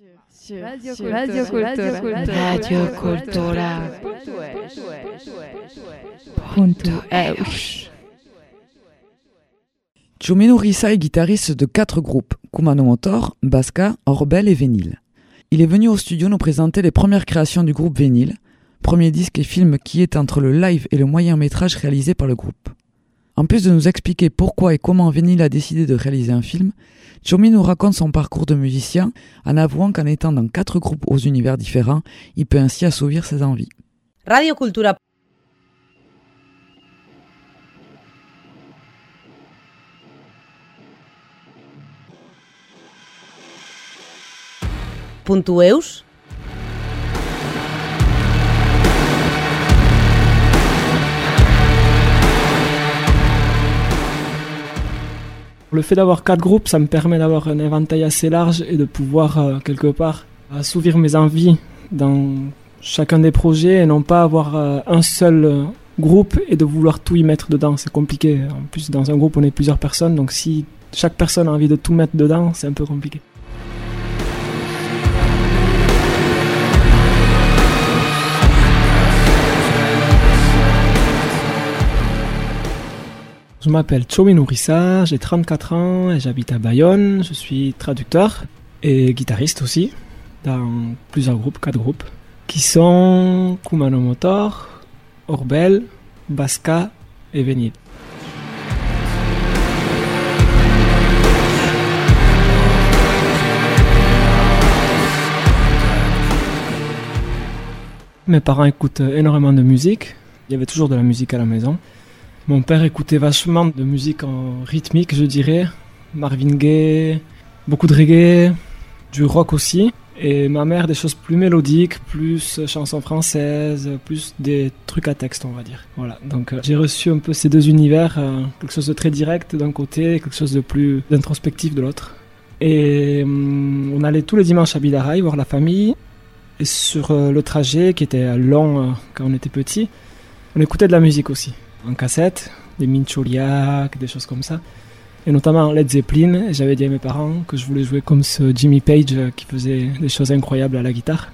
Radio Cultura. Radio Cultura. Punto eus. Jomeno Rissa est guitariste de quatre groupes, Kumano Motor, Baska, Orbel et Vénile. Il est venu au studio nous présenter les premières créations du groupe Vénile, premier disque et film qui est entre le live et le moyen métrage réalisé par le groupe. En plus de nous expliquer pourquoi et comment Vénile a décidé de réaliser un film, Chomi nous raconte son parcours de musicien en avouant qu'en étant dans quatre groupes aux univers différents, il peut ainsi assouvir ses envies. Radio Cultura. Le fait d'avoir quatre groupes, ça me permet d'avoir un éventail assez large et de pouvoir euh, quelque part assouvir mes envies dans chacun des projets et non pas avoir euh, un seul euh, groupe et de vouloir tout y mettre dedans. C'est compliqué. En plus, dans un groupe, on est plusieurs personnes, donc si chaque personne a envie de tout mettre dedans, c'est un peu compliqué. Je m'appelle Chomi Nourissa, j'ai 34 ans et j'habite à Bayonne. Je suis traducteur et guitariste aussi dans plusieurs groupes, quatre groupes, qui sont Kumano Motor, Orbel, Baska et Vénil. Mes parents écoutent énormément de musique. Il y avait toujours de la musique à la maison. Mon père écoutait vachement de musique en rythmique, je dirais. Marvin Gaye, beaucoup de reggae, du rock aussi. Et ma mère, des choses plus mélodiques, plus chansons françaises, plus des trucs à texte, on va dire. Voilà. Donc euh, j'ai reçu un peu ces deux univers, euh, quelque chose de très direct d'un côté, quelque chose de plus introspectif de l'autre. Et hum, on allait tous les dimanches à Bidaraï voir la famille. Et sur euh, le trajet, qui était long quand on était petit, on écoutait de la musique aussi en cassette, des Minchuriak, des choses comme ça. Et notamment Led Zeppelin. J'avais dit à mes parents que je voulais jouer comme ce Jimmy Page qui faisait des choses incroyables à la guitare.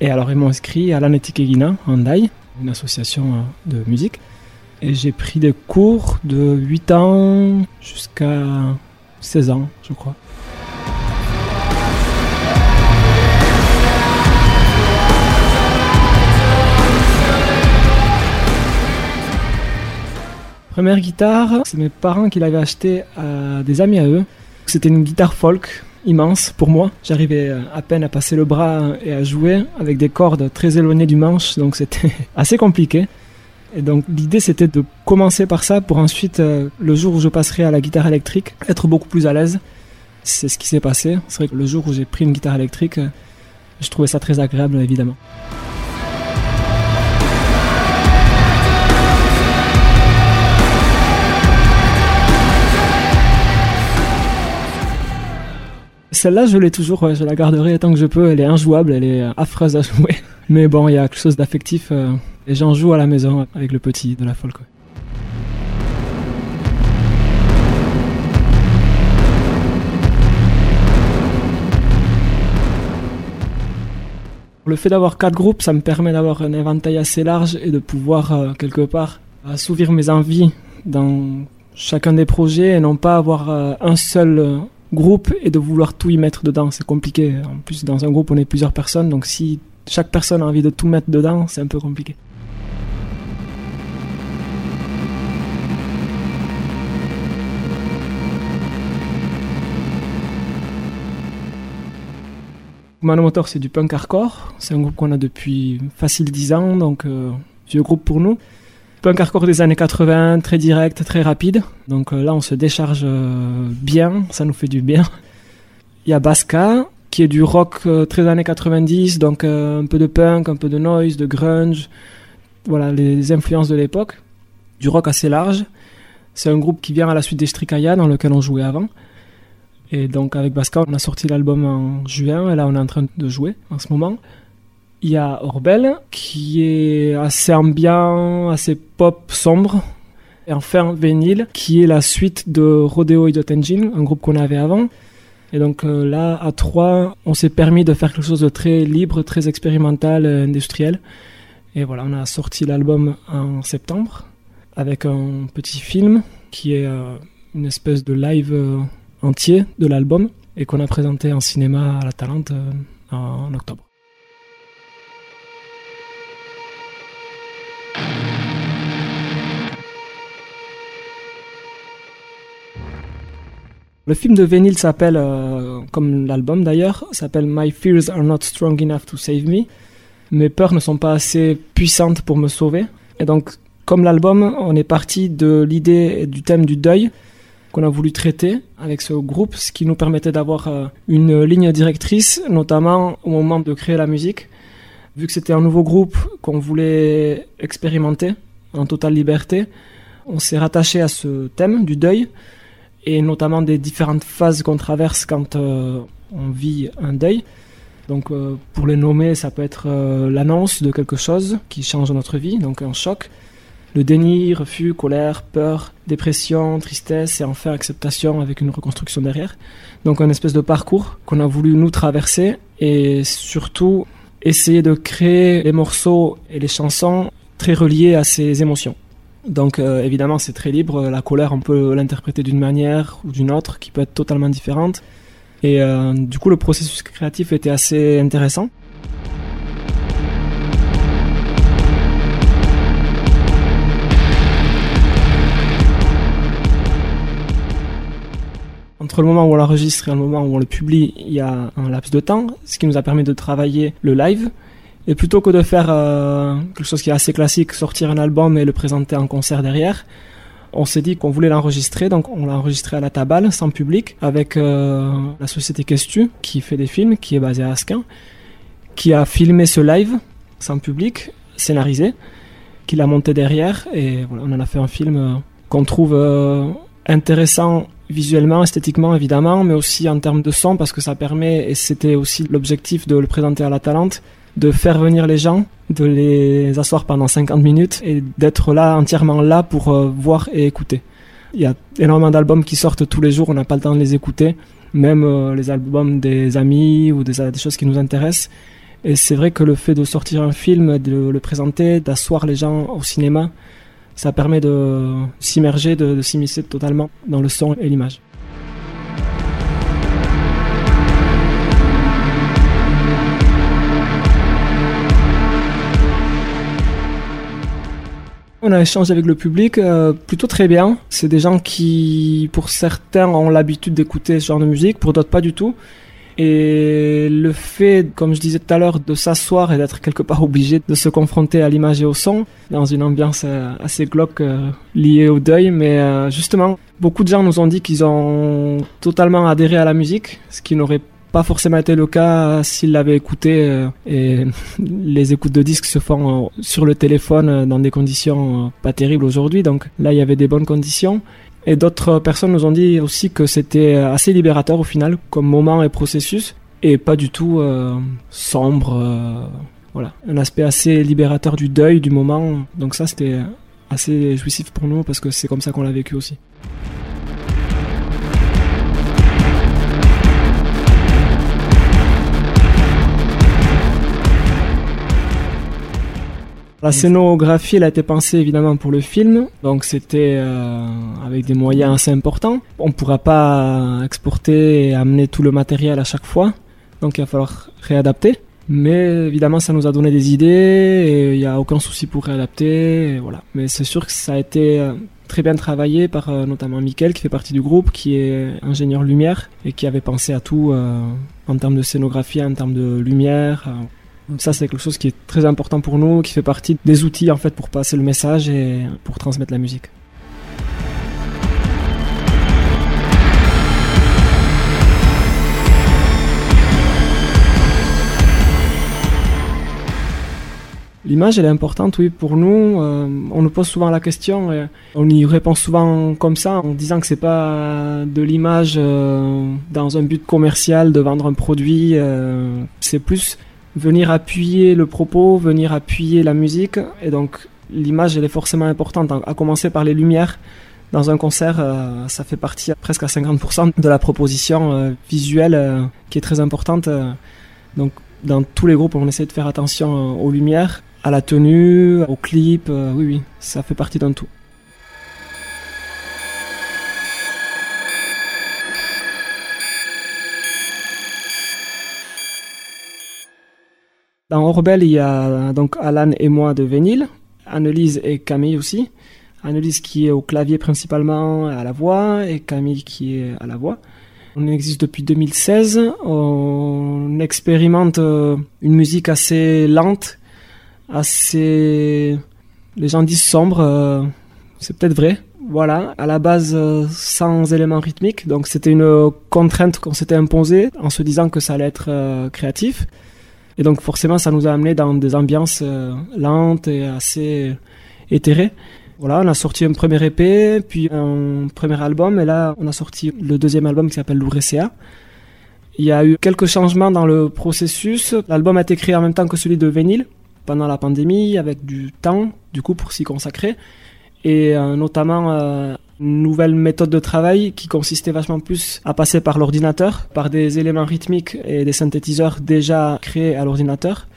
Et alors ils m'ont inscrit à l'Anetic Egina, en Dai, une association de musique. Et j'ai pris des cours de 8 ans jusqu'à 16 ans, je crois. Première guitare, c'est mes parents qui l'avaient acheté à des amis à eux. C'était une guitare folk immense pour moi. J'arrivais euh, à peine à passer le bras et à jouer avec des cordes très éloignées du manche, donc c'était assez compliqué. Et donc l'idée c'était de commencer par ça pour ensuite, euh, le jour où je passerai à la guitare électrique, être beaucoup plus à l'aise. C'est ce qui s'est passé. C'est vrai que le jour où j'ai pris une guitare électrique, euh, je trouvais ça très agréable évidemment. Celle-là, je l'ai toujours, je la garderai tant que je peux. Elle est injouable, elle est affreuse à jouer. Mais bon, il y a quelque chose d'affectif euh, et j'en joue à la maison avec le petit de la folk. Le fait d'avoir quatre groupes, ça me permet d'avoir un éventail assez large et de pouvoir euh, quelque part assouvir mes envies dans chacun des projets et non pas avoir euh, un seul groupe et de vouloir tout y mettre dedans. C'est compliqué. En plus, dans un groupe, on est plusieurs personnes, donc si chaque personne a envie de tout mettre dedans, c'est un peu compliqué. Mano Motor, c'est du punk hardcore. C'est un groupe qu'on a depuis facile 10 ans, donc euh, vieux groupe pour nous punk hardcore des années 80, très direct, très rapide. Donc euh, là, on se décharge euh, bien, ça nous fait du bien. Il y a Baska, qui est du rock euh, très années 90, donc un peu de punk, un peu de noise, de grunge. Voilà, les influences de l'époque. Du rock assez large. C'est un groupe qui vient à la suite des Strikaya, dans lequel on jouait avant. Et donc avec Baska, on a sorti l'album en juin, et là on est en train de jouer en ce moment. Il y a Orbel, qui est assez ambiant, assez pop, sombre. Et enfin Vénile, qui est la suite de Rodeo Idiot Engine, un groupe qu'on avait avant. Et donc euh, là, à trois, on s'est permis de faire quelque chose de très libre, très expérimental, industriel. Et voilà, on a sorti l'album en septembre avec un petit film qui est une espèce de live entier de l'album et qu'on a présenté en cinéma à la Talente en octobre. Le film de Vénile s'appelle, euh, comme l'album d'ailleurs, s'appelle My Fears Are Not Strong Enough to Save Me. Mes peurs ne sont pas assez puissantes pour me sauver. Et donc, comme l'album, on est parti de l'idée du thème du deuil qu'on a voulu traiter avec ce groupe, ce qui nous permettait d'avoir euh, une ligne directrice, notamment au moment de créer la musique. Vu que c'était un nouveau groupe qu'on voulait expérimenter en totale liberté, on s'est rattaché à ce thème du deuil et notamment des différentes phases qu'on traverse quand euh, on vit un deuil. Donc euh, pour les nommer, ça peut être euh, l'annonce de quelque chose qui change notre vie, donc un choc, le déni, refus, colère, peur, dépression, tristesse et enfin acceptation avec une reconstruction derrière. Donc un espèce de parcours qu'on a voulu nous traverser et surtout essayer de créer les morceaux et les chansons très reliés à ces émotions. Donc euh, évidemment c'est très libre, la colère on peut l'interpréter d'une manière ou d'une autre qui peut être totalement différente. Et euh, du coup le processus créatif était assez intéressant. Entre le moment où on l'enregistre et le moment où on le publie, il y a un laps de temps, ce qui nous a permis de travailler le live, et plutôt que de faire euh, quelque chose qui est assez classique, sortir un album et le présenter en concert derrière, on s'est dit qu'on voulait l'enregistrer, donc on l'a enregistré à la Tabale, sans public, avec euh, la société Questu, qui fait des films, qui est basée à Asquin, qui a filmé ce live, sans public, scénarisé, qui l'a monté derrière, et on en a fait un film euh, qu'on trouve intéressant visuellement, esthétiquement évidemment, mais aussi en termes de son, parce que ça permet, et c'était aussi l'objectif de le présenter à la Talente, de faire venir les gens, de les asseoir pendant 50 minutes et d'être là, entièrement là pour euh, voir et écouter. Il y a énormément d'albums qui sortent tous les jours, on n'a pas le temps de les écouter, même euh, les albums des amis ou des, choses qui nous intéressent. Et c'est vrai que le fait de sortir un film, de le présenter, d'asseoir les gens au cinéma, ça permet de s'immerger, de, de s'immiscer totalement dans le son et l'image. On a échangé avec le public euh, plutôt très bien. C'est des gens qui, pour certains, ont l'habitude d'écouter ce genre de musique, pour d'autres pas du tout. Et le fait, comme je disais tout à l'heure, de s'asseoir et d'être quelque part obligé de se confronter à l'image et au son, dans une ambiance euh, assez glauque euh, liée au deuil, mais justement, beaucoup de gens nous ont dit qu'ils ont totalement adhéré à la musique, ce qui n'aurait pas forcément été le cas s'il l'avait écouté euh, et les écoutes de disques se font euh, sur le téléphone euh, dans des conditions pas terribles aujourd'hui. Donc là il y avait des bonnes conditions. Et d'autres personnes nous ont dit aussi que c'était assez libérateur au final comme moment et processus et pas du tout sombre voilà. Un aspect assez libérateur du deuil du moment. Donc ça c'était assez jouissif pour nous parce que c'est comme ça qu'on l'a vécu aussi. La scénographie, elle a été pensée évidemment pour le film, donc c'était euh, avec des moyens assez importants. On ne pourra pas exporter et amener tout le matériel à chaque fois, donc il va falloir réadapter. Mais évidemment, ça nous a donné des idées et il n'y a aucun souci pour réadapter. voilà. Mais c'est sûr que ça a été euh, très bien travaillé par euh, notamment Mickaël qui fait partie du groupe, qui est ingénieur lumière et qui avait pensé à tout en termes de scénographie, en termes de lumière. Ça, c'est quelque chose qui est très important pour nous, qui fait partie des outils en fait pour passer le message et pour transmettre la musique. L'image, elle est importante, oui, pour nous. Euh, on nous pose souvent la question, et on y répond souvent comme ça, en disant que c'est pas de l'image euh, dans un but commercial de vendre un produit. Euh, c'est plus venir appuyer le propos, venir appuyer la musique. Et donc l'image, elle est forcément importante, à commencer par les lumières. dans un concert, euh, ça fait partie presque à 50% de la proposition euh, visuelle euh, qui est très importante. donc dans tous les groupes, on essaie de faire attention aux lumières, à la tenue, au clip. oui, oui, ça fait partie d'un tout. Dans Orbel, il y a donc Alan et moi de Vénile, Annelise et Camille aussi. Annelise qui est au clavier principalement, à la voix, et Camille qui est à la voix. On existe depuis 2016. On expérimente euh, une musique assez lente, assez, les gens disent sombre. Euh, c'est peut-être vrai. Voilà, à la base euh, sans éléments rythmiques. Donc c'était une contrainte qu'on s'était imposée en se disant que ça allait être créatif. Et donc forcément ça nous a amené dans des ambiances lentes et assez éthérées. Voilà, on a sorti un premier EP, puis un premier album, et là, on a sorti le deuxième album qui s'appelle L'Ouresea. Il y a eu quelques changements dans le processus. L'album a été créé en même temps que celui de Vénile, pendant la pandémie, avec du temps, du coup, pour s'y consacrer. Et euh, notamment, euh, nouvelle méthode de travail qui consistait vachement plus à passer par l'ordinateur, par des éléments rythmiques et des synthétiseurs déjà créés à l'ordinateur.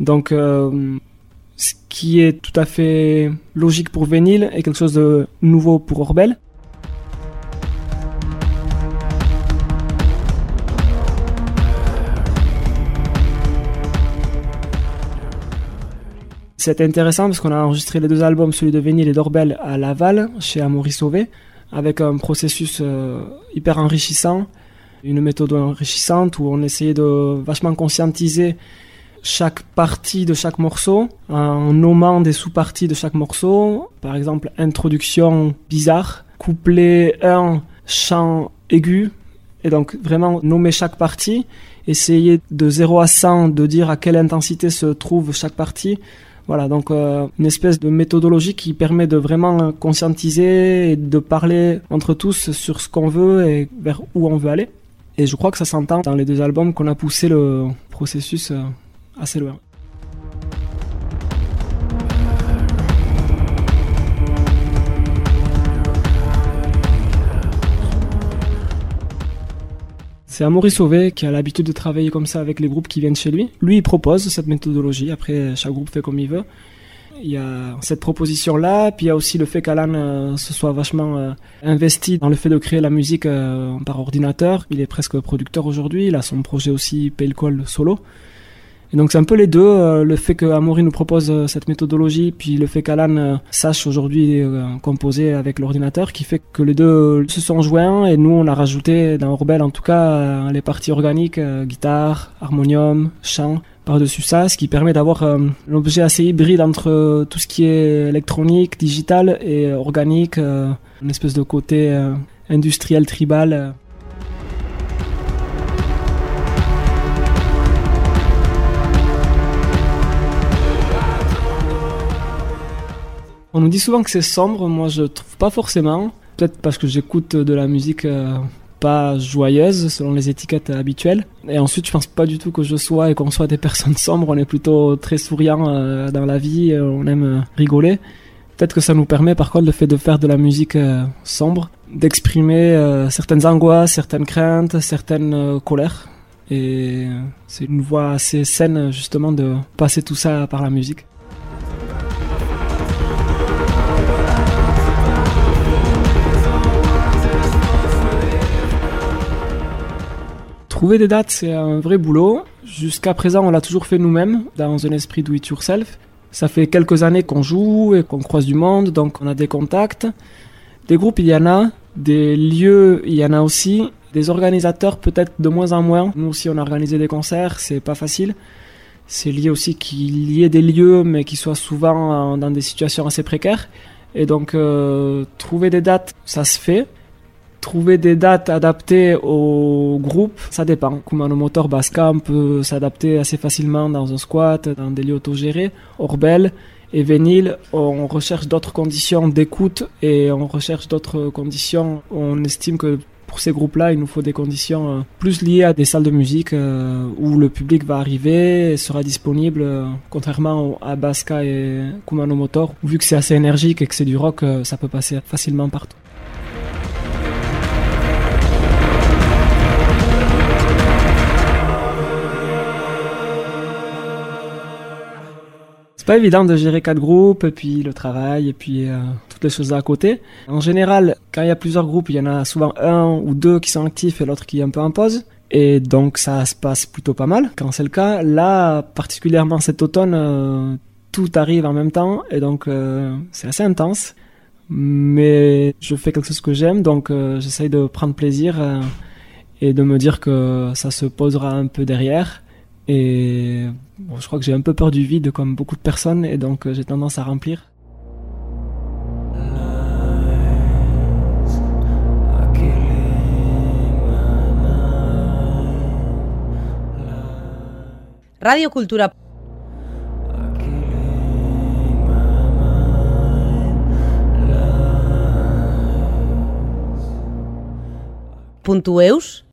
Donc, euh, ce qui est tout à fait logique pour Vénile et quelque chose de nouveau pour Orbel. C'est intéressant parce qu'on a enregistré les deux albums, celui de Vénile et d'Orbel à Laval, chez Amaury Sauvé, avec un processus euh, hyper enrichissant, une méthode enrichissante où on essayait de vachement conscientiser chaque partie de chaque morceau en nommant des sous-parties de chaque morceau. Par exemple, introduction bizarre, couplet 1, chant aigu. Et donc vraiment nommer chaque partie, essayer de 0 à 100 de dire à quelle intensité se trouve chaque partie. Voilà, donc euh, une espèce de méthodologie qui permet de vraiment conscientiser et de parler entre tous sur ce qu'on veut et vers où on veut aller. Et je crois que ça s'entend dans les deux albums qu'on a poussé le processus euh, assez loin. C'est Amaury Sauvé qui a l'habitude de travailler comme ça avec les groupes qui viennent chez lui. Lui, il propose cette méthodologie. Après, chaque groupe fait comme il veut. Il y a cette proposition-là, puis il y a aussi le fait qu'Alan euh, se soit vachement euh, investi dans le fait de créer la musique euh, par ordinateur. Il est presque producteur aujourd'hui. Il a son projet aussi Pale Call solo. Et donc c'est un peu les deux, euh, le fait que Amaury nous propose euh, cette méthodologie, puis le fait qu'Alan euh, sache aujourd'hui composer avec l'ordinateur, qui fait que les deux se sont joints et nous on a rajouté dans Orbel en tout cas les parties organiques, guitare, harmonium, chant par-dessus ça, ce qui permet d'avoir un objet assez hybride entre tout ce qui est électronique, digital et organique, une espèce de côté industriel tribal. On nous dit souvent que c'est sombre, moi je trouve pas forcément. Peut-être parce que j'écoute de la musique euh, pas joyeuse selon les étiquettes habituelles. Et ensuite, je pense pas du tout que je sois et qu'on soit des personnes sombres. On est plutôt très souriant euh, dans la vie, on aime euh, rigoler. Peut-être que ça nous permet par contre le fait de faire de la musique sombre, d'exprimer certaines angoisses, certaines craintes, certaines colères. Et c'est une voie assez saine justement de passer tout ça par la musique. Trouver des dates, c'est un vrai boulot. Jusqu'à présent, on l'a toujours fait nous-mêmes, dans un esprit do it yourself. Ça fait quelques années qu'on joue et qu'on croise du monde, donc on a des contacts. Des groupes, il y en a. Des lieux, il y en a aussi. Des organisateurs, peut-être de moins en moins. Nous aussi, on a organisé des concerts, c'est pas facile. C'est lié aussi qu'il y ait des lieux, mais qui soient souvent dans des situations assez précaires. Et donc, euh, trouver des dates, ça se fait. Trouver des dates adaptées au groupe, ça dépend. Kumano Motor Basca, on peut s'adapter assez facilement dans un squat, dans des lieux autogérés. Orbel et Vénile, on recherche d'autres conditions d'écoute et on recherche d'autres conditions. On estime que pour ces groupes-là, il nous faut des conditions euh, plus liées à des salles de musique euh, où le public va arriver et sera disponible, euh, contrairement à Basca et Kumano Motor, vu que c'est assez énergique et que c'est du rock, ça peut passer facilement partout. Pas évident de gérer quatre groupes, et puis le travail, et puis euh, toutes les choses à côté. En général, quand il y a plusieurs groupes, il y en a souvent un ou deux qui sont actifs et l'autre qui est un peu en pause. Et donc ça se passe plutôt pas mal quand c'est le cas. Là, particulièrement cet automne, euh, tout arrive en même temps et donc euh, c'est assez intense. Mais je fais quelque chose que j'aime, donc j'essaye de prendre plaisir et de me dire que ça se posera un peu derrière. Et bon, je crois que j'ai un peu peur du vide comme beaucoup de personnes et donc j'ai tendance à remplir. Radio Cultura. Puntueus?